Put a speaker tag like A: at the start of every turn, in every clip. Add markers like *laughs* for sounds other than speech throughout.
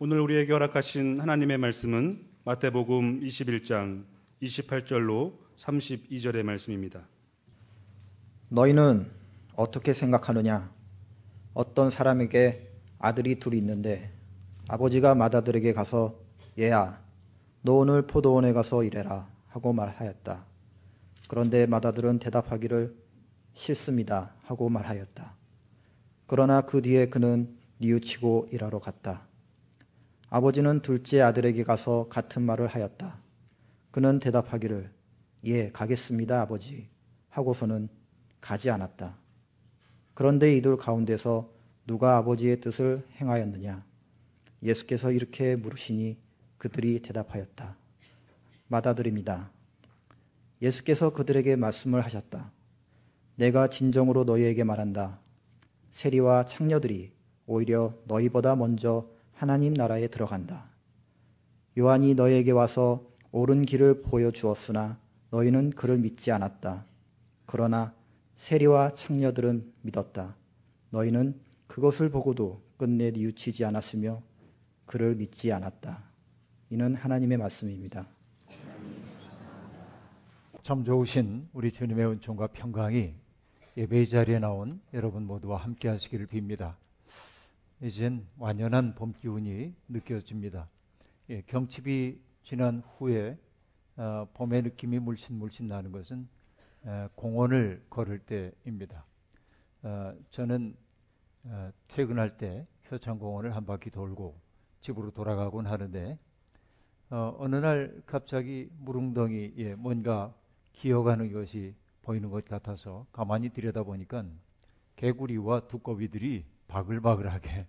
A: 오늘 우리에게 허락하신 하나님의 말씀은 마태복음 21장 28절로 32절의 말씀입니다.
B: 너희는 어떻게 생각하느냐? 어떤 사람에게 아들이 둘이 있는데 아버지가 맏아들에게 가서 얘야, 너 오늘 포도원에 가서 일해라 하고 말하였다. 그런데 맏아들은 대답하기를 싫습니다 하고 말하였다. 그러나 그 뒤에 그는 뉘우치고 일하러 갔다. 아버지는 둘째 아들에게 가서 같은 말을 하였다. 그는 대답하기를 예, 가겠습니다, 아버지. 하고서는 가지 않았다. 그런데 이들 가운데서 누가 아버지의 뜻을 행하였느냐? 예수께서 이렇게 물으시니 그들이 대답하였다. 맏아들입니다. 예수께서 그들에게 말씀을 하셨다. 내가 진정으로 너희에게 말한다. 세리와 창녀들이 오히려 너희보다 먼저 하나님 나라에 들어간다. 요한이 너희에게 와서 옳은 길을 보여주었으나 너희는 그를 믿지 않았다. 그러나 세리와 창녀들은 믿었다. 너희는 그것을 보고도 끝내 뉘우치지 않았으며 그를 믿지 않았다. 이는 하나님의 말씀입니다.
C: 참 좋으신 우리 주님의 은총과 평강이 예배의 자리에 나온 여러분 모두와 함께 하시기를 빕니다. 이젠 완연한 봄 기운이 느껴집니다. 예, 경칩이 지난 후에 어, 봄의 느낌이 물씬 물씬 나는 것은 어, 공원을 걸을 때입니다. 어, 저는 어, 퇴근할 때 효창공원을 한 바퀴 돌고 집으로 돌아가곤 하는데 어, 어느 날 갑자기 무릉덩이에 뭔가 기어가는 것이 보이는 것 같아서 가만히 들여다보니까 개구리와 두꺼비들이 바글바글하게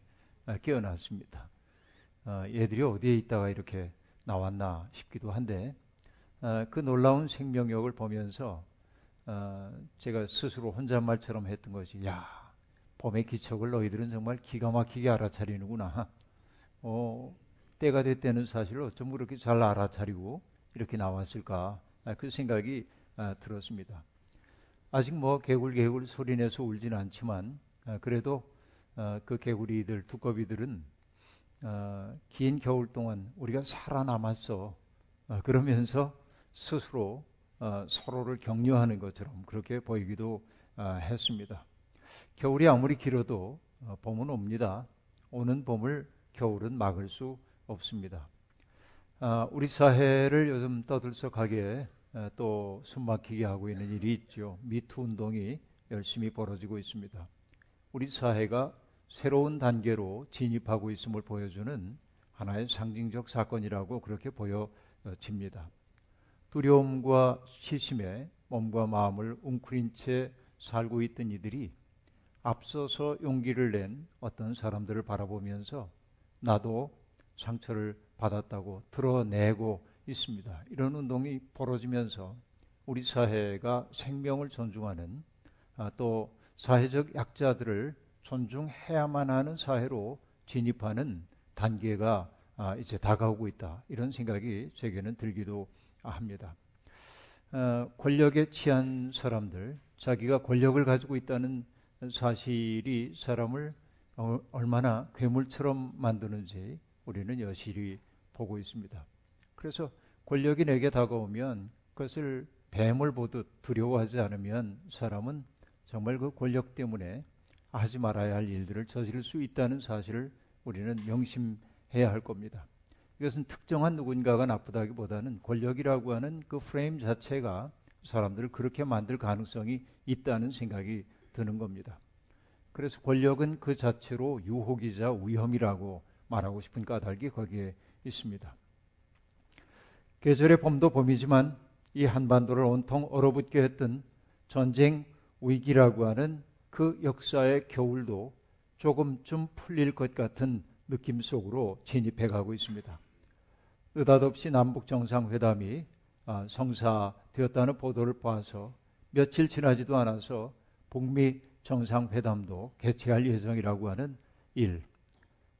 C: 어, *laughs* 깨어났습니다. 어, 얘들이 어디에 있다가 이렇게 나왔나 싶기도 한데 어, 그 놀라운 생명력을 보면서 제가 스스로 혼잣말처럼 했던 것이 야 봄의 기척을 너희들은 정말 기가 막히게 알아차리는구나. 어, 때가 됐다는 사실을 어쩜 그렇게 잘 알아차리고 이렇게 나왔을까 그 생각이 들었습니다. 아직 뭐 개굴개굴 소리내서 울진 않지만 그래도 어, 그 개구리들, 두꺼비들은 어, 긴 겨울 동안 우리가 살아남았어. 어, 그러면서 스스로 어, 서로를 격려하는 것처럼 그렇게 보이기도 어, 했습니다. 겨울이 아무리 길어도 어, 봄은 옵니다. 오는 봄을 겨울은 막을 수 없습니다. 우리 사회를 요즘 떠들썩하게 또 숨막히게 하고 있는 일이 있죠. 미투 운동이 열심히 벌어지고 있습니다. 우리 사회가 새로운 단계로 진입하고 있음을 보여주는 하나의 상징적 사건이라고 그렇게 보여집니다. 두려움과 시심에 몸과 마음을 웅크린 채 살고 있던 이들이 앞서서 용기를 낸 어떤 사람들을 바라보면서 나도 상처를 받았다고 드러내고 있습니다. 이런 운동이 벌어지면서 우리 사회가 생명을 존중하는 아, 또 사회적 약자들을 존중해야만 하는 사회로 진입하는 단계가 아, 이제 다가오고 있다. 이런 생각이 제게는 들기도 합니다. 어, 권력에 취한 사람들, 자기가 권력을 가지고 있다는 사실이 사람을 어, 얼마나 괴물처럼 만드는지 우리는 여실히 보고 있습니다. 그래서 권력이 내게 다가오면 그것을 뱀을 보듯 두려워하지 않으면 사람은 정말 그 권력 때문에 하지 말아야 할 일들을 저지를 수 있다는 사실을 우리는 명심해야 할 겁니다. 이것은 특정한 누군가가 나쁘다기보다는 권력이라고 하는 그 프레임 자체가 사람들을 그렇게 만들 가능성이 있다는 생각이 드는 겁니다. 그래서 권력은 그 자체로 유혹이자 위험이라고 말하고 싶은 까닭이 거기에 있습니다. 계절의 봄도 봄이지만 이 한반도를 온통 얼어붙게 했던 전쟁 위기라고 하는 그 역사의 겨울도 조금쯤 풀릴 것 같은 느낌 속으로 진입해 가고 있습니다. 느닷없이 남북 정상회담이 아, 성사되었다는 보도를 봐서 며칠 지나지도 않아서 북미 정상회담도 개최할 예정이라고 하는 일.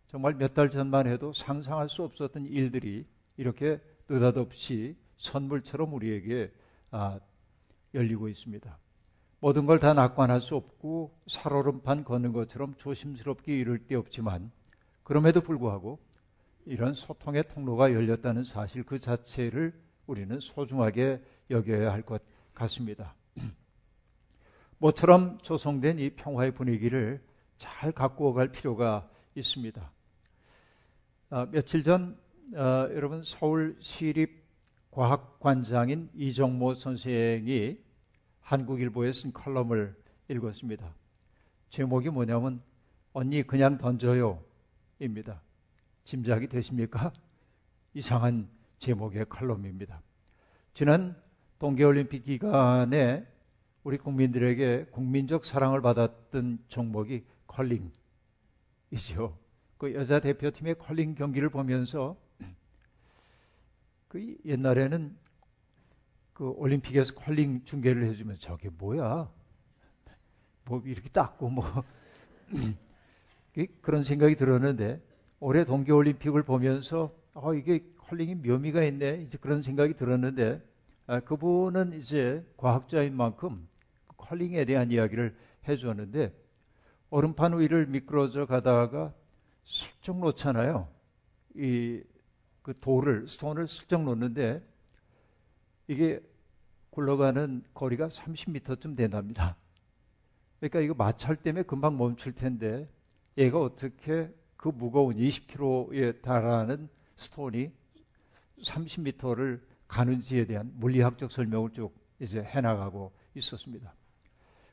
C: 정말 몇 달 전만 해도 상상할 수 없었던 일들이 이렇게 느닷없이 선물처럼 우리에게 아, 열리고 있습니다. 모든 걸 다 낙관할 수 없고 살얼음판 걷는 것처럼 조심스럽게 이룰 데 없지만 그럼에도 불구하고 이런 소통의 통로가 열렸다는 사실 그 자체를 우리는 소중하게 여겨야 할 것 같습니다. *clears throat* 모처럼 조성된 이 평화의 분위기를 잘 갖고 갈 필요가 있습니다. 아, 며칠 전 아, 여러분 서울 시립 과학관장인 이정모 선생이 한국일보에 쓴 컬럼을 읽었습니다. 제목이 뭐냐면 언니 그냥 던져요 입니다. 짐작이 되십니까? 이상한 제목의 칼럼입니다. 지난 동계올림픽 기간에 우리 국민들에게 국민적 사랑을 받았던 종목이 컬링이죠. 그 여자 대표팀의 컬링 경기를 보면서 *clears throat* 그 옛날에는 그 올림픽에서 컬링 중계를 해주면 저게 뭐야? 뭐 이렇게 닦고 뭐 그런 생각이 들었는데 올해 동계올림픽을 보면서 어, 이게 컬링이 묘미가 있네 이제 그런 생각이 들었는데 아, 그분은 이제 과학자인 만큼 컬링에 대한 이야기를 해주었는데 얼음판 위를 미끄러져 가다가 슬쩍 놓잖아요. 이 그 돌을 스톤을 슬쩍 놓는데 이게 굴러가는 거리가 30m쯤 된답니다. 그러니까 이거 마찰 때문에 금방 멈출 텐데 얘가 어떻게 그 무거운 20kg에 달하는 스톤이 30m를 가는지에 대한 물리학적 설명을 쭉 이제 해나가고 있었습니다.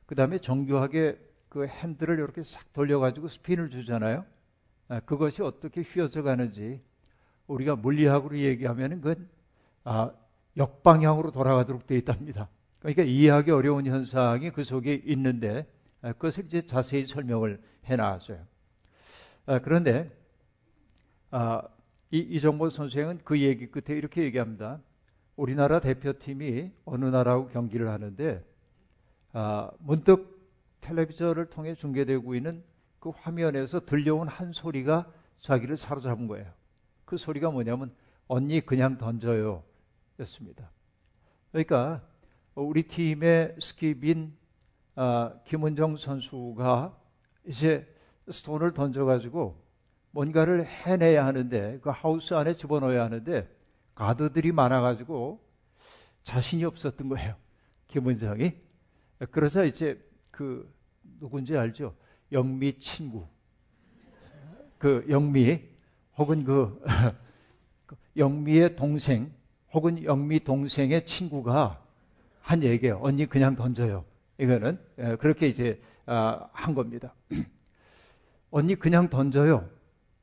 C: 그 다음에 정교하게 그 핸들을 이렇게 싹 돌려가지고 스핀을 주잖아요. 아, 그것이 어떻게 휘어져 가는지 우리가 물리학으로 얘기하면 그건 아, 역방향으로 돌아가도록 되어 있답니다. 그러니까 이해하기 어려운 현상이 그 속에 있는데 아, 그것을 이제 자세히 설명을 해 나왔어요. 아, 그런데 아, 이, 이정모 선생은 그 얘기 끝에 이렇게 얘기합니다. 우리나라 대표팀이 어느 나라하고 경기를 하는데 아, 문득 텔레비전을 통해 중계되고 있는 그 화면에서 들려온 한 소리가 자기를 사로잡은 거예요. 그 소리가 뭐냐면 언니 그냥 던져요 였습니다. 그러니까 우리 팀의 스킵인 아, 김은정 선수가 이제 스톤을 던져가지고 뭔가를 해내야 하는데 그 하우스 안에 집어넣어야 하는데 가드들이 많아가지고 자신이 없었던 거예요. 김은정이. 그래서 이제 그 누군지 알죠? 영미 친구. 그 영미 혹은 그 *laughs* 영미의 동생 혹은 영미 동생의 친구가 한 얘기예요. 언니 그냥 던져요. 이거는 예, 그렇게 이제 아, 한 겁니다. *clears throat* 언니 그냥 던져요.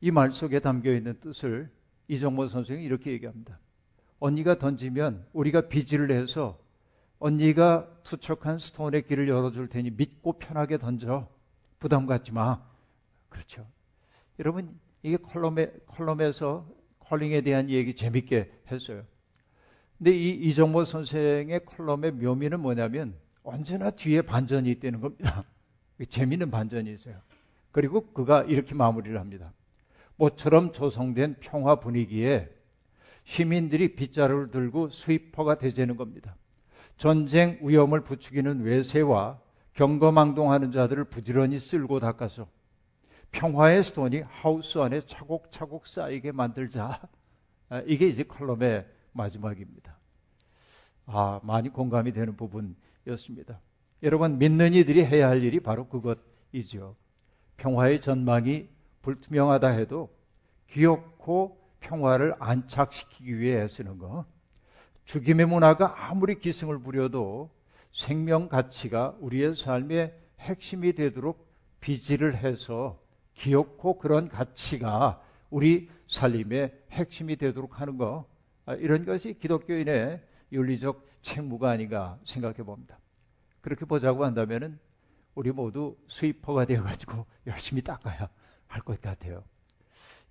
C: 이 말 속에 담겨 있는 뜻을 이정모 선생이 이렇게 얘기합니다. 언니가 던지면 우리가 비질을 해서 언니가 투척한 스톤의 길을 열어줄 테니 믿고 편하게 던져. 부담 갖지 마. 그렇죠. 여러분, 이게 컬럼에, 컬럼에서 컬링에 대한 얘기 재밌게 했어요. 근데 이 이정모 선생의 컬럼의 묘미는 뭐냐면 언제나 뒤에 반전이 있다는 겁니다. *laughs* 재미있는 반전이 있어요. 그리고 그가 이렇게 마무리를 합니다. 모처럼 조성된 평화 분위기에 시민들이 빗자루를 들고 스위퍼가 되자는 겁니다. 전쟁 위험을 부추기는 외세와 경거망동하는 자들을 부지런히 쓸고 닦아서 평화의 스톤이 하우스 안에 차곡차곡 쌓이게 만들자. 아, 이게 이제 컬럼의 마지막입니다. 아, 많이 공감이 되는 부분이었습니다. 여러분, 믿는 이들이 해야 할 일이 바로 그것이죠. 평화의 전망이 불투명하다 해도 귀엽고 평화를 안착시키기 위해 애쓰는 거. 죽임의 문화가 아무리 기승을 부려도 생명 가치가 우리의 삶의 핵심이 되도록 비지를 해서 귀엽고 그런 가치가 우리 살림의 핵심이 되도록 하는 거. 아, 이런 것이 기독교인의 윤리적 책무가 아닌가 생각해 봅니다. 그렇게 보자고 한다면은 우리 모두 스위퍼가 되어가지고 *laughs* 열심히 닦아야 할 것 같아요.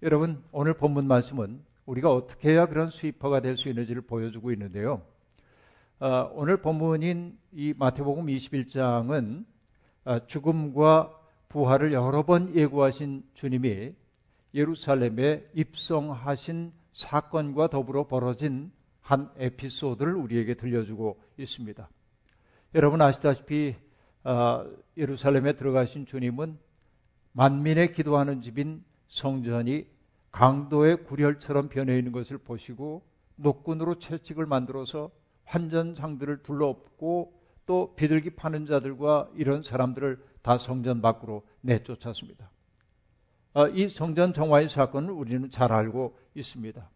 C: 여러분, 오늘 본문 말씀은 우리가 어떻게 해야 그런 스위퍼가 될 수 있는지를 보여주고 있는데요. 어, 오늘 본문인 이 마태복음 21장은 어, 죽음과 부활을 여러 번 예고하신 주님이 예루살렘에 입성하신 사건과 더불어 벌어진 한 에피소드를 우리에게 들려주고 있습니다. 여러분 아시다시피 어, 예루살렘에 들어가신 주님은 만민의 기도하는 집인 성전이 강도의 구렬처럼 변해 있는 것을 보시고 노끈으로 채찍을 만들어서 환전상들을 둘러엎고 또 비둘기 파는 자들과 이런 사람들을 다 성전 밖으로 내쫓았습니다. 아, 이 성전 정화의 사건을 우리는 잘 알고 있습니다.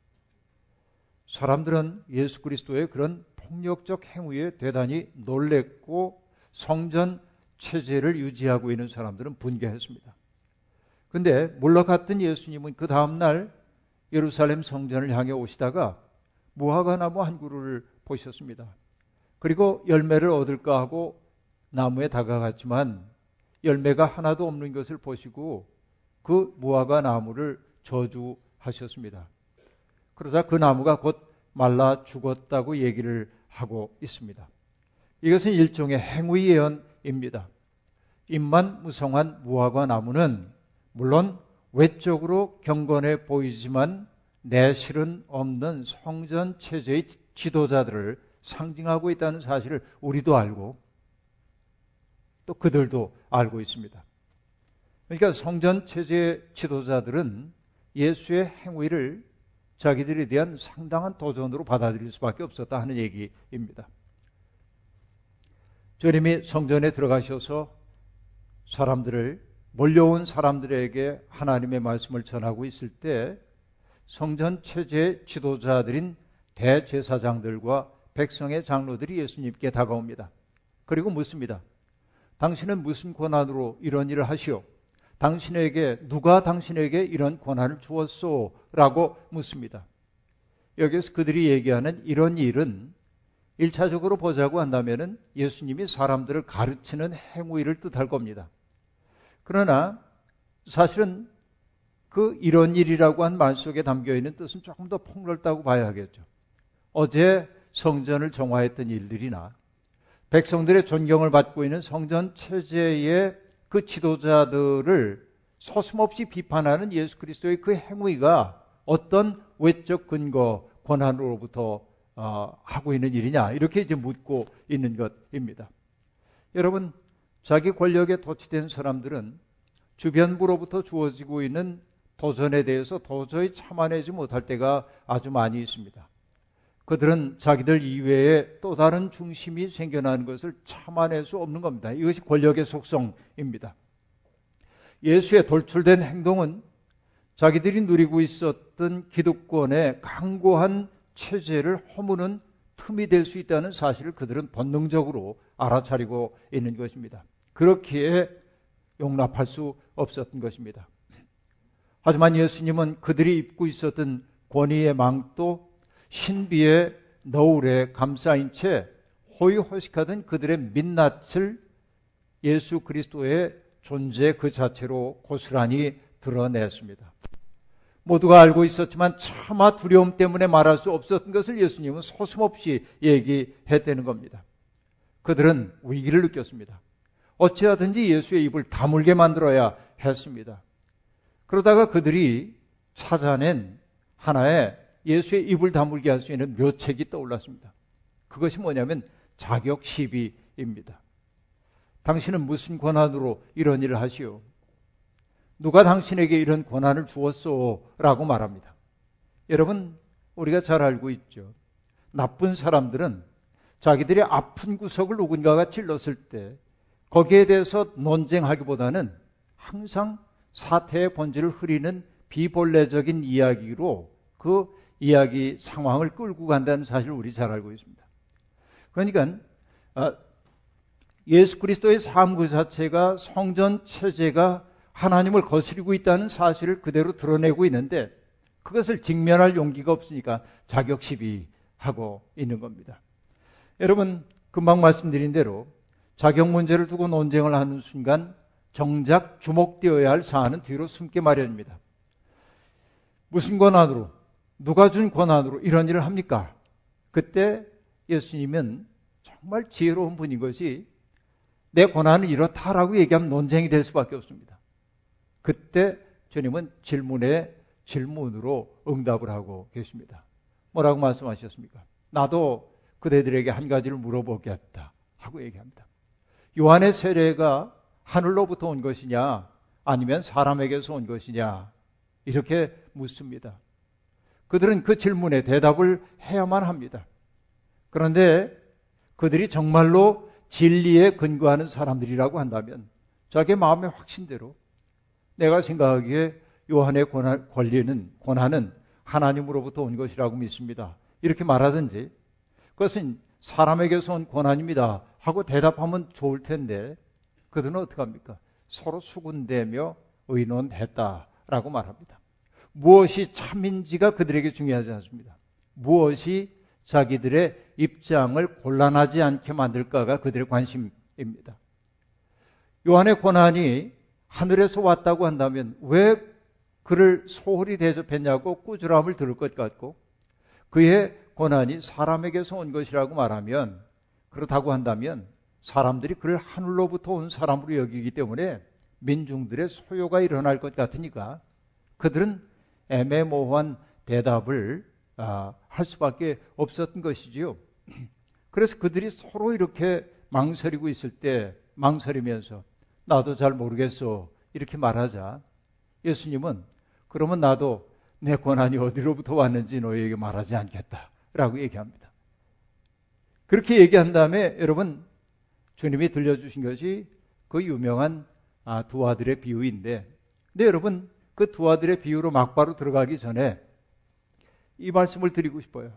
C: 사람들은 예수 그리스도의 그런 폭력적 행위에 대단히 놀랬고 성전 체제를 유지하고 있는 사람들은 분개했습니다. 근데 물러갔던 예수님은 그 다음날 예루살렘 성전을 향해 오시다가 무화과 나무 한 그루를 보셨습니다. 그리고 열매를 얻을까 하고 나무에 다가갔지만 열매가 하나도 없는 것을 보시고 그 무화과 나무를 저주하셨습니다. 그러자 그 나무가 곧 말라 죽었다고 얘기를 하고 있습니다. 이것은 일종의 행위 예언입니다. 입만 무성한 무화과 나무는 물론 외적으로 경건해 보이지만 내실은 없는 성전 체제의 지도자들을 상징하고 있다는 사실을 우리도 알고 또 그들도 알고 있습니다. 그러니까 성전 체제 지도자들은 예수의 행위를 자기들에 대한 상당한 도전으로 받아들일 수밖에 없었다 하는 얘기입니다. 주님이 성전에 들어가셔서 사람들을 몰려온 사람들에게 하나님의 말씀을 전하고 있을 때 성전 체제 지도자들인 대제사장들과 백성의 장로들이 예수님께 다가옵니다. 그리고 묻습니다. 당신은 무슨 권한으로 이런 일을 하시오? 당신에게 누가 당신에게 이런 권한을 주었소? 라고 묻습니다. 여기서 그들이 얘기하는 이런 일은 1차적으로 보자고 한다면 예수님이 사람들을 가르치는 행위를 뜻할 겁니다. 그러나 사실은 그 이런 일이라고 한 말 속에 담겨 있는 뜻은 조금 더 폭넓다고 봐야 하겠죠. 어제 성전을 정화했던 일들이나 백성들의 존경을 받고 있는 성전 체제의 그 지도자들을 서슴없이 비판하는 예수 그리스도의 그 행위가 어떤 외적 근거, 권한으로부터 어, 하고 있는 일이냐 이렇게 이제 묻고 있는 것입니다. 여러분 자기 권력에 도취된 사람들은 주변부로부터 주어지고 있는 도전에 대해서 도저히 참아내지 못할 때가 아주 많이 있습니다. 그들은 자기들 이외에 또 다른 중심이 생겨나는 것을 참아낼 수 없는 겁니다. 이것이 권력의 속성입니다. 예수의 돌출된 행동은 자기들이 누리고 있었던 기득권의 강고한 체제를 허무는 틈이 될 수 있다는 사실을 그들은 본능적으로 알아차리고 있는 것입니다. 그렇기에 용납할 수 없었던 것입니다. 하지만 예수님은 그들이 입고 있었던 권위의 망도 신비의 너울에 감싸인 채 호의호식하던 그들의 민낯을 예수 그리스도의 존재 그 자체로 고스란히 드러냈습니다. 모두가 알고 있었지만 차마 두려움 때문에 말할 수 없었던 것을 예수님은 소슴없이 얘기했다는 겁니다. 그들은 위기를 느꼈습니다. 어찌하든지 예수의 입을 다물게 만들어야 했습니다. 그러다가 그들이 찾아낸 하나의 예수의 입을 다물게 할 수 있는 묘책이 떠올랐습니다. 그것이 뭐냐면 자격 시비입니다. 당신은 무슨 권한으로 이런 일을 하시오? 누가 당신에게 이런 권한을 주었소? 라고 말합니다. 여러분, 우리가 잘 알고 있죠. 나쁜 사람들은 자기들의 아픈 구석을 누군가가 찔렀을 때 거기에 대해서 논쟁하기보다는 항상 사태의 본질을 흐리는 비본래적인 이야기로 그 이야기 상황을 끌고 간다는 사실을 우리 잘 알고 있습니다. 그러니까 아, 예수 그리스도의 삶 그 자체가 성전 체제가 하나님을 거스리고 있다는 사실을 그대로 드러내고 있는데 그것을 직면할 용기가 없으니까 자격 시비하고 있는 겁니다. 여러분 금방 말씀드린 대로 자격 문제를 두고 논쟁을 하는 순간 정작 주목되어야 할 사안은 뒤로 숨게 마련입니다. 무슨 권한으로 누가 준 권한으로 이런 일을 합니까? 그때 예수님은 정말 지혜로운 분인 것이 내 권한은 이렇다라고 얘기하면 논쟁이 될 수밖에 없습니다. 그때 주님은 질문에 질문으로 응답을 하고 계십니다. 뭐라고 말씀하셨습니까? 나도 그대들에게 한 가지를 물어보겠다 하고 얘기합니다. 요한의 세례가 하늘로부터 온 것이냐 아니면 사람에게서 온 것이냐 이렇게 묻습니다. 그들은 그 질문에 대답을 해야만 합니다. 그런데 그들이 정말로 진리에 근거하는 사람들이라고 한다면 자기 마음의 확신대로 내가 생각하기에 요한의 권한, 권리는 권한은 하나님으로부터 온 것이라고 믿습니다. 이렇게 말하든지 그것은 사람에게서 온 권한입니다 하고 대답하면 좋을 텐데 그들은 어떻게 합니까? 서로 수군대며 의논했다라고 말합니다. 무엇이 참인지가 그들에게 중요하지 않습니다. 무엇이 자기들의 입장을 곤란하지 않게 만들까가 그들의 관심입니다. 요한의 고난이 하늘에서 왔다고 한다면 왜 그를 소홀히 대접했냐고 꾸지람을 들을 것 같고 그의 고난이 사람에게서 온 것이라고 말하면 그렇다고 한다면 사람들이 그를 하늘로부터 온 사람으로 여기기 때문에 민중들의 소요가 일어날 것 같으니까 그들은 애매모호한 대답을 아, 할 수밖에 없었던 것이지요. 그래서 그들이 서로 이렇게 망설이고 있을 때 망설이면서 나도 잘 모르겠어 이렇게 말하자 예수님은 그러면 나도 내 권한이 어디로부터 왔는지 너희에게 말하지 않겠다라고 얘기합니다. 그렇게 얘기한 다음에 여러분 주님이 들려주신 것이 그 유명한 아, 두 아들의 비유인데 근데 여러분 그 두 아들의 비유로 막바로 들어가기 전에 이 말씀을 드리고 싶어요.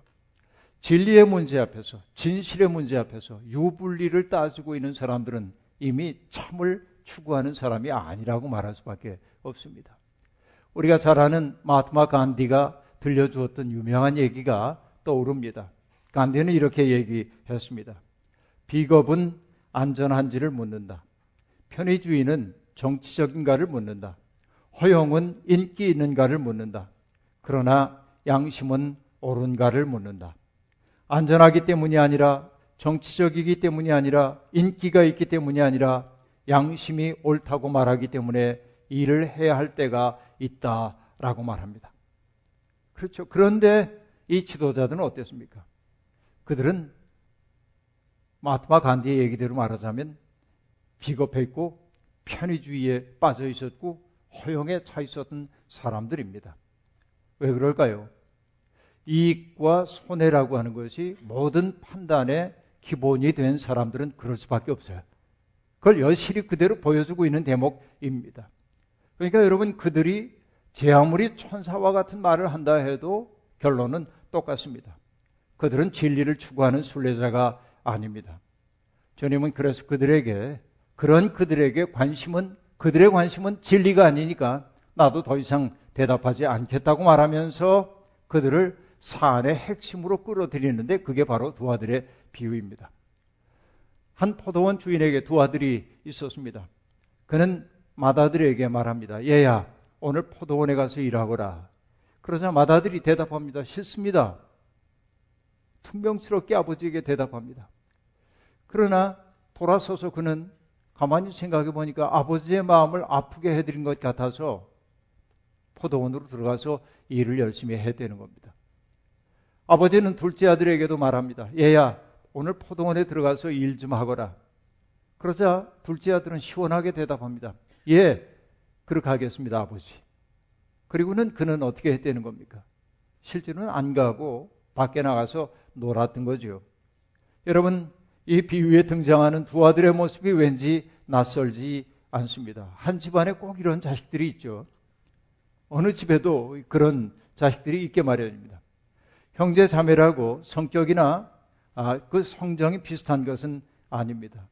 C: 진리의 문제 앞에서, 진실의 문제 앞에서 유불리를 따지고 있는 사람들은 이미 참을 추구하는 사람이 아니라고 말할 수밖에 없습니다. 우리가 잘 아는 마트마 간디가 들려주었던 유명한 얘기가 떠오릅니다. 간디는 이렇게 얘기했습니다. 비겁은 안전한지를 묻는다. 편의주의는 정치적인가를 묻는다. 허용은 인기 있는가를 묻는다. 그러나 양심은 옳은가를 묻는다. 안전하기 때문이 아니라 정치적이기 때문이 아니라 인기가 있기 때문이 아니라 양심이 옳다고 말하기 때문에 일을 해야 할 때가 있다라고 말합니다. 그렇죠. 그런데 이 지도자들은 어땠습니까? 그들은 마트마 간디의 얘기대로 말하자면 비겁했고 편의주의에 빠져 있었고 허용에 차 있었던 사람들입니다. 왜 그럴까요? 이익과 손해라고 하는 것이 모든 판단의 기본이 된 사람들은 그럴 수밖에 없어요. 그걸 여실히 그대로 보여주고 있는 대목입니다. 그러니까 여러분 그들이 제 아무리 천사와 같은 말을 한다 해도 결론은 똑같습니다. 그들은 진리를 추구하는 순례자가 아닙니다. 주님은 그래서 그들에게 그런 그들에게 관심은 그들의 관심은 진리가 아니니까 나도 더 이상 대답하지 않겠다고 말하면서 그들을 사안의 핵심으로 끌어들이는데 그게 바로 두 아들의 비유입니다. 한 포도원 주인에게 두 아들이 있었습니다. 그는 맏아들에게 말합니다. 얘야, 오늘 포도원에 가서 일하거라. 그러자 맏아들이 대답합니다. 싫습니다. 퉁명스럽게 아버지에게 대답합니다. 그러나 돌아서서 그는 가만히 생각해 보니까 아버지의 마음을 아프게 해드린 것 같아서 포도원으로 들어가서 일을 열심히 해야 되는 겁니다. 아버지는 둘째 아들에게도 말합니다. 얘야, 오늘 포도원에 들어가서 일 좀 하거라. 그러자 둘째 아들은 시원하게 대답합니다. 예, 그렇게 하겠습니다, 아버지. 그리고는 그는 어떻게 했다는 겁니까? 실제로는 안 가고 밖에 나가서 놀았던 거죠. 여러분, 이 비유에 등장하는 두 아들의 모습이 왠지 낯설지 않습니다. 한 집안에 꼭 이런 자식들이 있죠. 어느 집에도 그런 자식들이 있게 마련입니다. 형제 자매라고 성격이나 아, 그 성정이 비슷한 것은 아닙니다.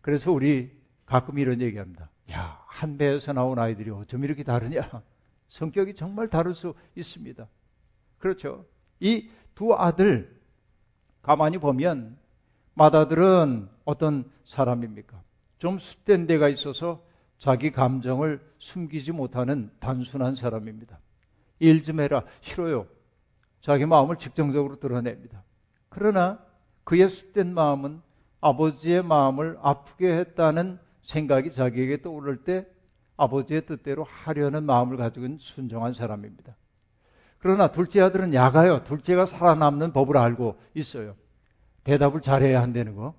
C: 그래서 우리 가끔 이런 얘기합니다. 야, 한 배에서 나온 아이들이 어쩜 이렇게 다르냐? 성격이 정말 다를 수 있습니다. 그렇죠. 이 두 아들, 가만히 보면, 맏아들은 어떤 사람입니까? 좀 숫된 데가 있어서 자기 감정을 숨기지 못하는 단순한 사람입니다. 일 좀 해라. 싫어요. 자기 마음을 직접적으로 드러냅니다. 그러나 그의 숫된 마음은 아버지의 마음을 아프게 했다는 생각이 자기에게 떠오를 때 아버지의 뜻대로 하려는 마음을 가지고 있는 순종한 사람입니다. 그러나 둘째 아들은 야가요. 둘째가 살아남는 법을 알고 있어요. 대답을 잘해야 한다는 거.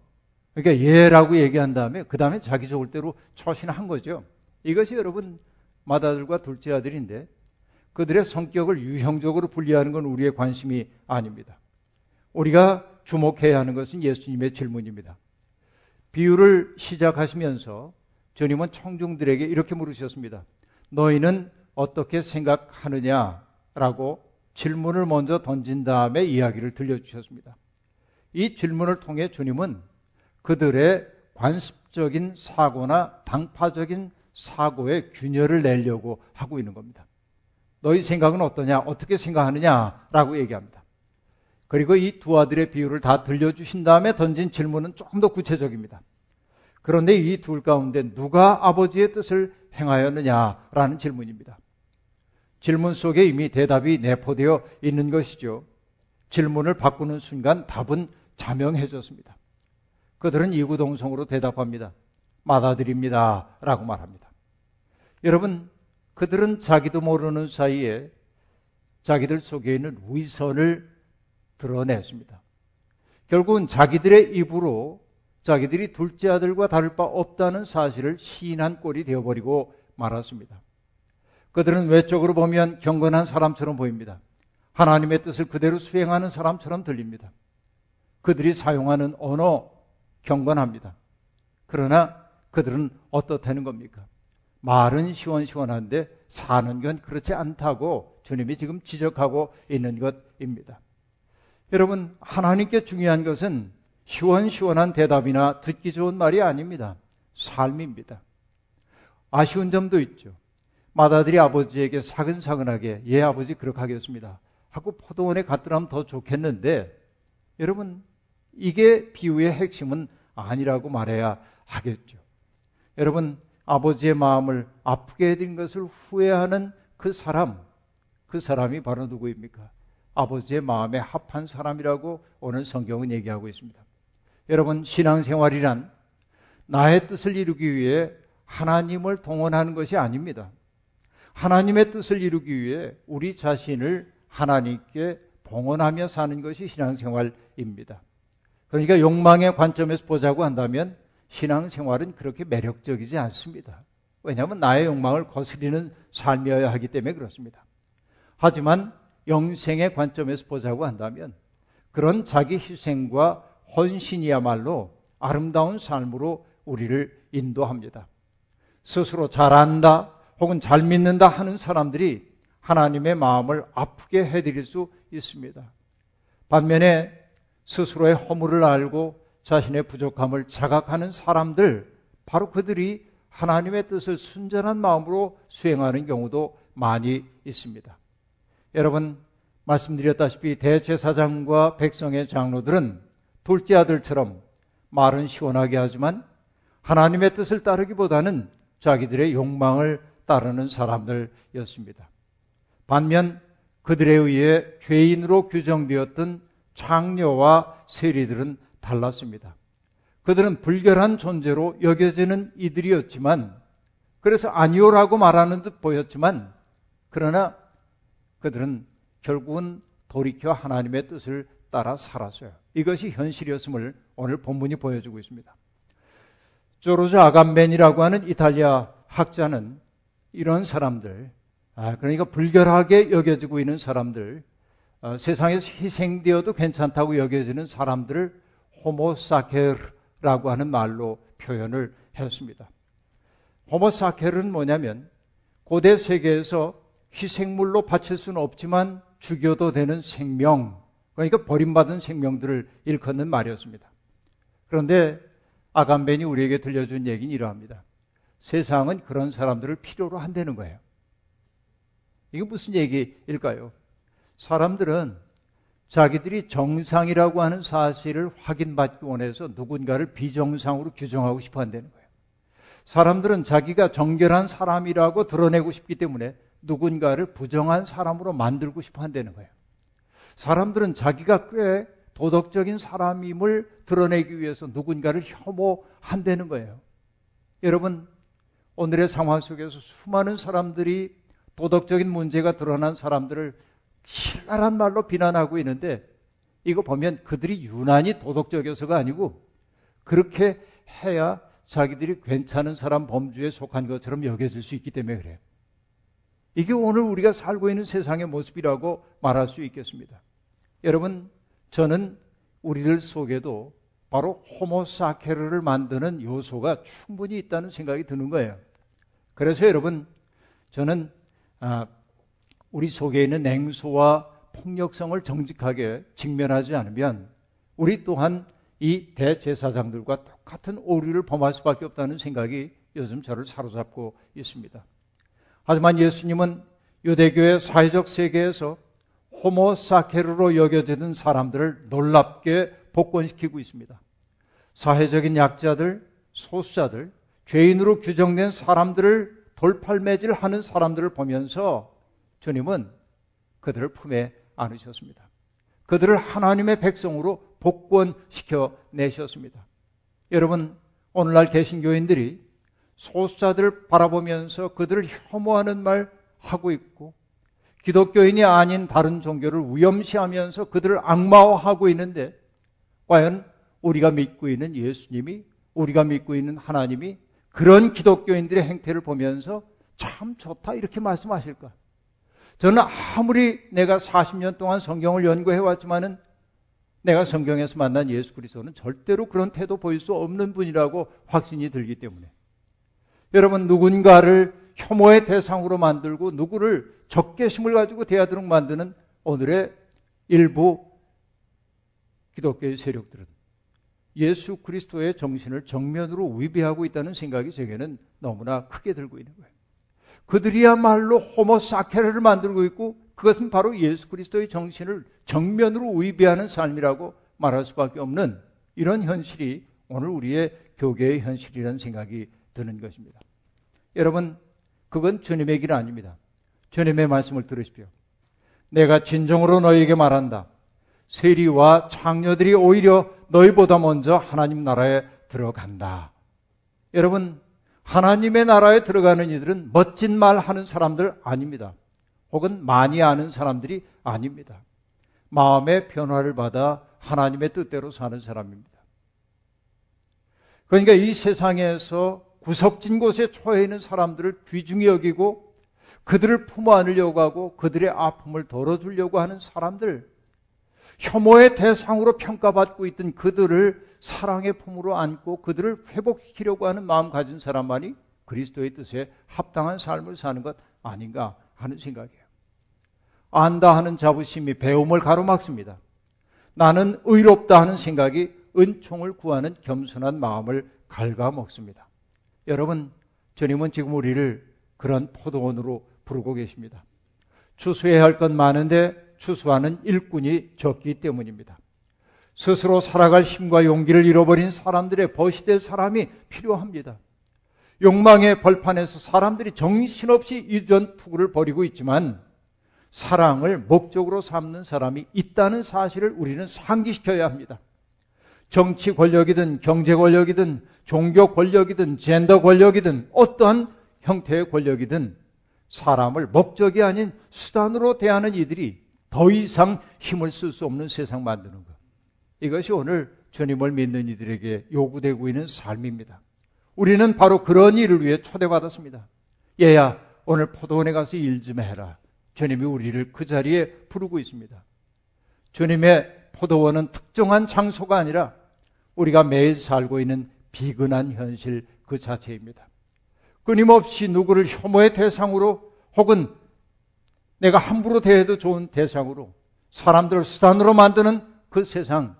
C: 그러니까 예라고 얘기한 다음에 그 다음에 자기 좋을 대로 처신한 거죠. 이것이 여러분 맏아들과 둘째 아들인데 그들의 성격을 유형적으로 분리하는 건 우리의 관심이 아닙니다. 우리가 주목해야 하는 것은 예수님의 질문입니다. 비유를 시작하시면서 주님은 청중들에게 이렇게 물으셨습니다. 너희는 어떻게 생각하느냐라고 질문을 먼저 던진 다음에 이야기를 들려주셨습니다. 이 질문을 통해 주님은 그들의 관습적인 사고나 당파적인 사고에 균열을 내려고 하고 있는 겁니다. 너희 생각은 어떠냐? 어떻게 생각하느냐? 라고 얘기합니다. 그리고 이 두 아들의 비유를 다 들려주신 다음에 던진 질문은 조금 더 구체적입니다. 그런데 이 둘 가운데 누가 아버지의 뜻을 행하였느냐라는 질문입니다. 질문 속에 이미 대답이 내포되어 있는 것이죠. 질문을 바꾸는 순간 답은 자명해졌습니다. 그들은 이구동성으로 대답합니다. 맞아드립니다. 라고 말합니다. 여러분, 그들은 자기도 모르는 사이에 자기들 속에 있는 위선을 드러냈습니다. 결국은 자기들의 입으로 자기들이 둘째 아들과 다를 바 없다는 사실을 시인한 꼴이 되어버리고 말았습니다. 그들은 외적으로 보면 경건한 사람처럼 보입니다. 하나님의 뜻을 그대로 수행하는 사람처럼 들립니다. 그들이 사용하는 언어 경건합니다. 그러나 그들은 어떻다는 겁니까? 말은 시원시원한데 사는 건 그렇지 않다고 주님이 지금 지적하고 있는 것입니다. 여러분, 하나님께 중요한 것은 시원시원한 대답이나 듣기 좋은 말이 아닙니다. 삶입니다. 아쉬운 점도 있죠. 마다들이 아버지에게 사근사근하게 예 아버지 그렇게 하겠습니다. 하고 포도원에 갔더라면 더 좋겠는데 여러분 이게 비유의 핵심은 아니라고 말해야 하겠죠. 여러분 아버지의 마음을 아프게 해드린 것을 후회하는 그 사람 그 사람이 바로 누구입니까? 아버지의 마음에 합한 사람이라고 오늘 성경은 얘기하고 있습니다. 여러분 신앙생활이란 나의 뜻을 이루기 위해 하나님을 동원하는 것이 아닙니다. 하나님의 뜻을 이루기 위해 우리 자신을 하나님께 봉헌하며 사는 것이 신앙생활입니다. 그러니까 욕망의 관점에서 보자고 한다면 신앙생활은 그렇게 매력적이지 않습니다. 왜냐하면 나의 욕망을 거스리는 삶이어야 하기 때문에 그렇습니다. 하지만 영생의 관점에서 보자고 한다면 그런 자기 희생과 헌신이야말로 아름다운 삶으로 우리를 인도합니다. 스스로 잘한다, 혹은 잘 믿는다 하는 사람들이 하나님의 마음을 아프게 해드릴 수 있습니다. 반면에 스스로의 허물을 알고 자신의 부족함을 자각하는 사람들, 바로 그들이 하나님의 뜻을 순전한 마음으로 수행하는 경우도 많이 있습니다. 여러분, 말씀드렸다시피 대제사장과 백성의 장로들은 둘째 아들처럼 말은 시원하게 하지만 하나님의 뜻을 따르기보다는 자기들의 욕망을 따르는 사람들이었습니다. 반면 그들에 의해 죄인으로 규정되었던 장녀와 세리들은 달랐습니다. 그들은 불결한 존재로 여겨지는 이들이었지만 그래서 아니오라고 말하는 듯 보였지만 그러나 그들은 결국은 돌이켜 하나님의 뜻을 따라 살았어요. 이것이 현실이었음을 오늘 본문이 보여주고 있습니다. 조르조 아감벤이라고 하는 이탈리아 학자는 이런 사람들, 아, 그러니까 불결하게 여겨지고 있는 사람들, 어, 세상에서 희생되어도 괜찮다고 여겨지는 사람들을 호모사케르라고 하는 말로 표현을 했습니다. 호모사케르는 뭐냐면 고대 세계에서 희생물로 바칠 수는 없지만 죽여도 되는 생명, 그러니까 버림받은 생명들을 일컫는 말이었습니다. 그런데 아감벤이 우리에게 들려준 얘기는 이러합니다. 세상은 그런 사람들을 필요로 한다는 거예요. 이게 무슨 얘기일까요? 사람들은 자기들이 정상이라고 하는 사실을 확인받기 원해서 누군가를 비정상으로 규정하고 싶어 한다는 거예요. 사람들은 자기가 정결한 사람이라고 드러내고 싶기 때문에 누군가를 부정한 사람으로 만들고 싶어 한다는 거예요. 사람들은 자기가 꽤 도덕적인 사람임을 드러내기 위해서 누군가를 혐오한다는 거예요. 여러분, 오늘의 상황 속에서 수많은 사람들이 도덕적인 문제가 드러난 사람들을 신랄한 말로 비난하고 있는데 이거 보면 그들이 유난히 도덕적이어서가 아니고 그렇게 해야 자기들이 괜찮은 사람 범주에 속한 것처럼 여겨질 수 있기 때문에 그래요. 이게 오늘 우리가 살고 있는 세상의 모습이라고 말할 수 있겠습니다. 여러분, 저는 우리들 속에도 바로 호모사케르를 만드는 요소가 충분히 있다는 생각이 드는 거예요. 그래서 여러분, 저는 아, 우리 속에 있는 냉소와 폭력성을 정직하게 직면하지 않으면 우리 또한 이 대제사장들과 똑같은 오류를 범할 수밖에 없다는 생각이 요즘 저를 사로잡고 있습니다. 하지만 예수님은 유대교의 사회적 세계에서 호모 사케르로 여겨지던 사람들을 놀랍게 복권시키고 있습니다. 사회적인 약자들, 소수자들, 죄인으로 규정된 사람들을 돌팔매질 하는 사람들을 보면서 주님은 그들을 품에 안으셨습니다. 그들을 하나님의 백성으로 복권시켜 내셨습니다. 여러분, 오늘날 개신교인들이 소수자들을 바라보면서 그들을 혐오하는 말 하고 있고 기독교인이 아닌 다른 종교를 위험시하면서 그들을 악마화하고 있는데 과연 우리가 믿고 있는 예수님이 우리가 믿고 있는 하나님이 그런 기독교인들의 행태를 보면서 참 좋다 이렇게 말씀하실까? 저는 아무리 내가 40년 동안 성경을 연구해 왔지만은 내가 성경에서 만난 예수 그리스도는 절대로 그런 태도 보일 수 없는 분이라고 확신이 들기 때문에 여러분 누군가를 혐오의 대상으로 만들고 누구를 적개심을 가지고 대하도록 만드는 오늘의 일부 기독교의 세력들은 예수 그리스도의 정신을 정면으로 위배하고 있다는 생각이 제게는 너무나 크게 들고 있는 거예요. 그들이야말로 호모사케르를 만들고 있고 그것은 바로 예수 그리스도의 정신을 정면으로 위배하는 삶이라고 말할 수밖에 없는 이런 현실이 오늘 우리의 교계의 현실이라는 생각이 드는 것입니다. 여러분, 그건 주님의 길 아닙니다. 주님의 말씀을 들으십시오. 내가 진정으로 너희에게 말한다. 세리와 창녀들이 오히려 너희보다 먼저 하나님 나라에 들어간다. 여러분, 하나님의 나라에 들어가는 이들은 멋진 말 하는 사람들 아닙니다. 혹은 많이 아는 사람들이 아닙니다. 마음의 변화를 받아 하나님의 뜻대로 사는 사람입니다. 그러니까 이 세상에서 구석진 곳에 처해 있는 사람들을 귀중히 여기고 그들을 품어 안으려고 하고 그들의 아픔을 덜어주려고 하는 사람들, 혐오의 대상으로 평가받고 있던 그들을 사랑의 품으로 안고 그들을 회복시키려고 하는 마음 가진 사람만이 그리스도의 뜻에 합당한 삶을 사는 것 아닌가 하는 생각이에요. 안다 하는 자부심이 배움을 가로막습니다. 나는 의롭다 하는 생각이 은총을 구하는 겸손한 마음을 갉아먹습니다. 여러분, 주님은 지금 우리를 그런 포도원으로 부르고 계십니다. 추수해야 할 것 많은데 추수하는 일꾼이 적기 때문입니다. 스스로 살아갈 힘과 용기를 잃어버린 사람들의 벗이 될 사람이 필요합니다. 욕망의 벌판에서 사람들이 정신없이 이전 투구를 벌이고 있지만 사랑을 목적으로 삼는 사람이 있다는 사실을 우리는 상기시켜야 합니다. 정치 권력이든 경제 권력이든 종교 권력이든 젠더 권력이든 어떠한 형태의 권력이든 사람을 목적이 아닌 수단으로 대하는 이들이 더 이상 힘을 쓸 수 없는 세상 만드는 것. 이것이 오늘 주님을 믿는 이들에게 요구되고 있는 삶입니다. 우리는 바로 그런 일을 위해 초대받았습니다. 얘야, 오늘 포도원에 가서 일 좀 해라. 주님이 우리를 그 자리에 부르고 있습니다. 주님의 포도원은 특정한 장소가 아니라 우리가 매일 살고 있는 비근한 현실 그 자체입니다. 끊임없이 누구를 혐오의 대상으로 혹은 내가 함부로 대해도 좋은 대상으로 사람들을 수단으로 만드는 그 세상,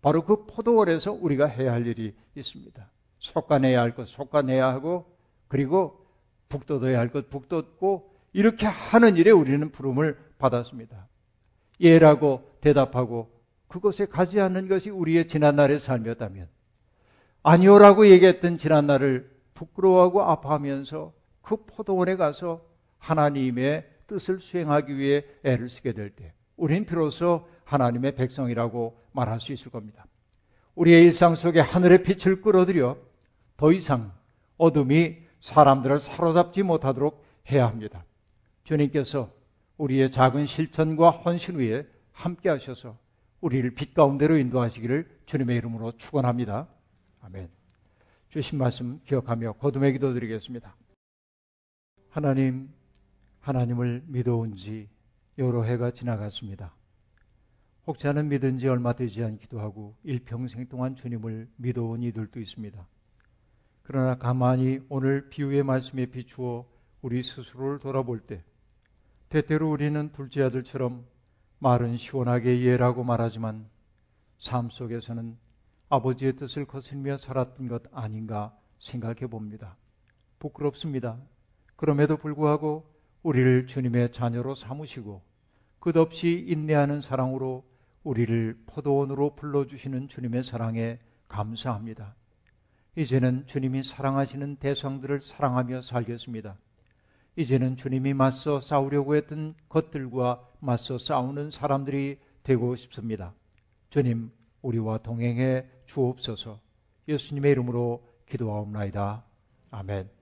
C: 바로 그 포도원에서 우리가 해야 할 일이 있습니다. 솎아내야 할것 솎아내야 하고 그리고 북돋아야 할 것 북돋고 이렇게 하는 일에 우리는 부름을 받았습니다. 예라고 대답하고 그곳에 가지 않는 것이 우리의 지난날의 삶이었다면 아니오라고 얘기했던 지난날을 부끄러워하고 아파하면서 그 포도원에 가서 하나님의 뜻을 수행하기 위해 애를 쓰게 될 때, 우린 비로소 하나님의 백성이라고 말할 수 있을 겁니다. 우리의 일상 속에 하늘의 빛을 끌어들여 더 이상 어둠이 사람들을 사로잡지 못하도록 해야 합니다. 주님께서 우리의 작은 실천과 헌신 위에 함께 하셔서 우리를 빛 가운데로 인도하시기를 주님의 이름으로 축원합니다. 아멘. 주신 말씀 기억하며 거듭의 기도 드리겠습니다. 하나님, 하나님을 믿어온 지 여러 해가 지나갔습니다. 혹자는 믿은 지 얼마 되지 않기도 하고 일평생 동안 주님을 믿어온 이들도 있습니다. 그러나 가만히 오늘 비유의 말씀에 비추어 우리 스스로를 돌아볼 때 때때로 우리는 둘째 아들처럼 말은 시원하게 이해라고 말하지만 삶 속에서는 아버지의 뜻을 거슬며 살았던 것 아닌가 생각해 봅니다. 부끄럽습니다. 그럼에도 불구하고 우리를 주님의 자녀로 삼으시고 끝없이 인내하는 사랑으로 우리를 포도원으로 불러주시는 주님의 사랑에 감사합니다. 이제는 주님이 사랑하시는 대상들을 사랑하며 살겠습니다. 이제는 주님이 맞서 싸우려고 했던 것들과 맞서 싸우는 사람들이 되고 싶습니다. 주님, 우리와 동행해 주옵소서 예수님의 이름으로 기도하옵나이다. 아멘.